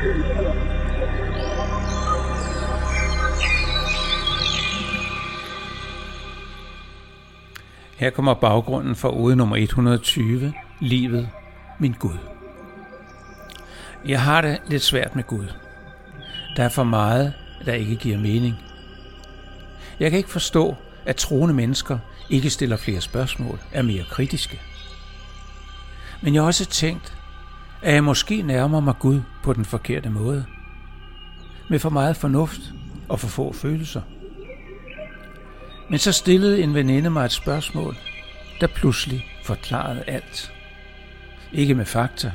Her kommer baggrunden for ode nummer 120, Livet, min Gud. Jeg har det lidt svært med Gud. Der er for meget, der ikke giver mening. Jeg kan ikke forstå, at troende mennesker ikke stiller flere spørgsmål, er mere kritiske. Men jeg har også tænkt, at jeg måske nærmer mig Gud på den forkerte måde. Med for meget fornuft og for få følelser. Men så stillede en veninde mig et spørgsmål, der pludselig forklarede alt. Ikke med fakta,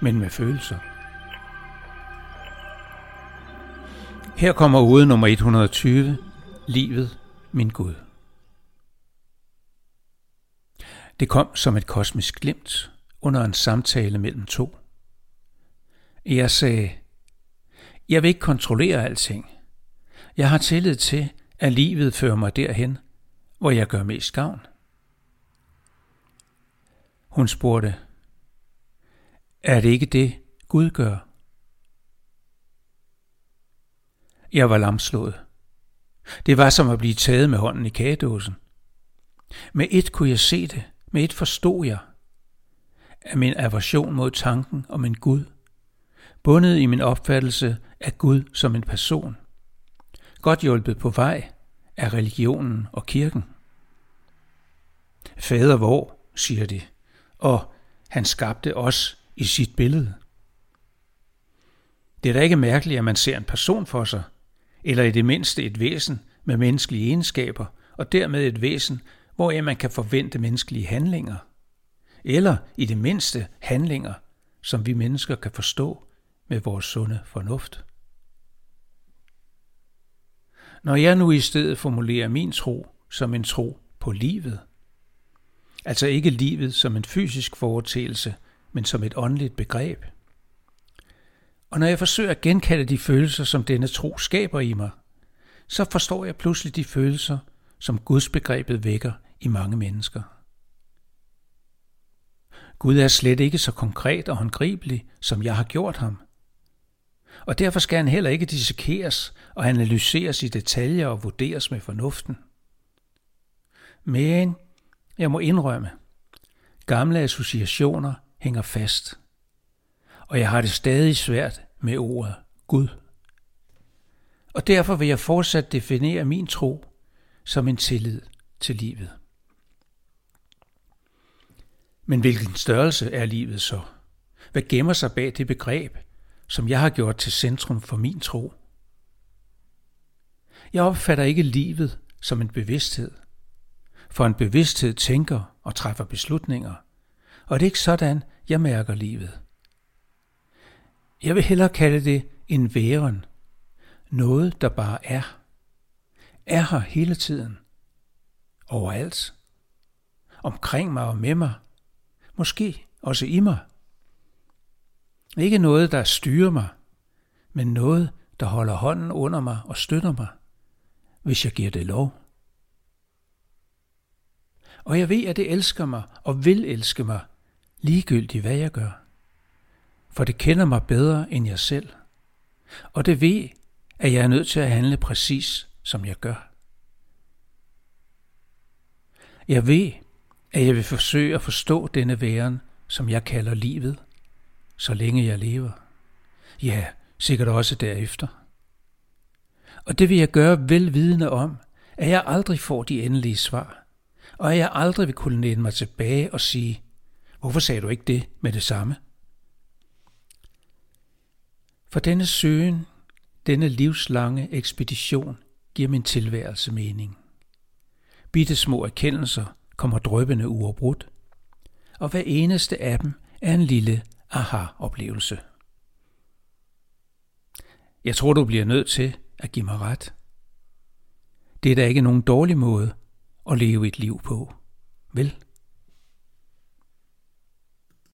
men med følelser. Her kommer ude nummer 120, Livet, min Gud. Det kom som et kosmisk glimt under en samtale mellem to. Jeg sagde, jeg vil ikke kontrollere alting. Jeg har tillid til, at livet fører mig derhen, hvor jeg gør mest gavn. Hun spurgte, er det ikke det, Gud gør? Jeg var lamslået. Det var som at blive taget med hånden i kagedåsen. Med et kunne jeg se det, med et forstod jeg, af min aversion mod tanken om en Gud, bundet i min opfattelse af Gud som en person, godt hjulpet på vej af religionen og kirken. Fader vor, siger de, og han skabte os i sit billede. Det er da ikke mærkeligt, at man ser en person for sig, eller i det mindste et væsen med menneskelige egenskaber, og dermed et væsen, hvor man kan forvente menneskelige handlinger, eller i det mindste handlinger, som vi mennesker kan forstå med vores sunde fornuft. Når jeg nu i stedet formulerer min tro som en tro på livet, altså ikke livet som en fysisk foretægelse, men som et åndeligt begreb. Og når jeg forsøger at genkalde de følelser, som denne tro skaber i mig, så forstår jeg pludselig de følelser, som Guds begrebet vækker i mange mennesker. Gud er slet ikke så konkret og håndgribelig, som jeg har gjort ham. Og derfor skal han heller ikke dissekeres og analyseres i detaljer og vurderes med fornuften. Men jeg må indrømme, gamle associationer hænger fast, og jeg har det stadig svært med ordet Gud. Og derfor vil jeg fortsat definere min tro som en tillid til livet. Men hvilken størrelse er livet så? Hvad gemmer sig bag det begreb, som jeg har gjort til centrum for min tro? Jeg opfatter ikke livet som en bevidsthed, for en bevidsthed tænker og træffer beslutninger, og det er ikke sådan, jeg mærker livet. Jeg vil hellere kalde det en væren, noget der bare er. Er her hele tiden, overalt, omkring mig og med mig, måske også i mig. Ikke noget, der styrer mig, men noget, der holder hånden under mig og støtter mig, hvis jeg giver det lov. Og jeg ved, at det elsker mig og vil elske mig, ligegyldigt hvad jeg gør. For det kender mig bedre end jeg selv. Og det ved, at jeg er nødt til at handle præcis, som jeg gør. Jeg ved, at jeg vil forsøge at forstå denne væren, som jeg kalder livet, så længe jeg lever. Ja, sikkert også derefter. Og det vil jeg gøre velvidende om, at jeg aldrig får de endelige svar, og at jeg aldrig vil kunne læne mig tilbage og sige, hvorfor sagde du ikke det med det samme? For denne søgen, denne livslange ekspedition, giver min tilværelse mening. Bitte små erkendelser kommer drøbende uafbrudt, og hver eneste af dem er en lille aha-oplevelse. Jeg tror, du bliver nødt til at give mig ret. Det er da ikke nogen dårlig måde at leve et liv på, vel?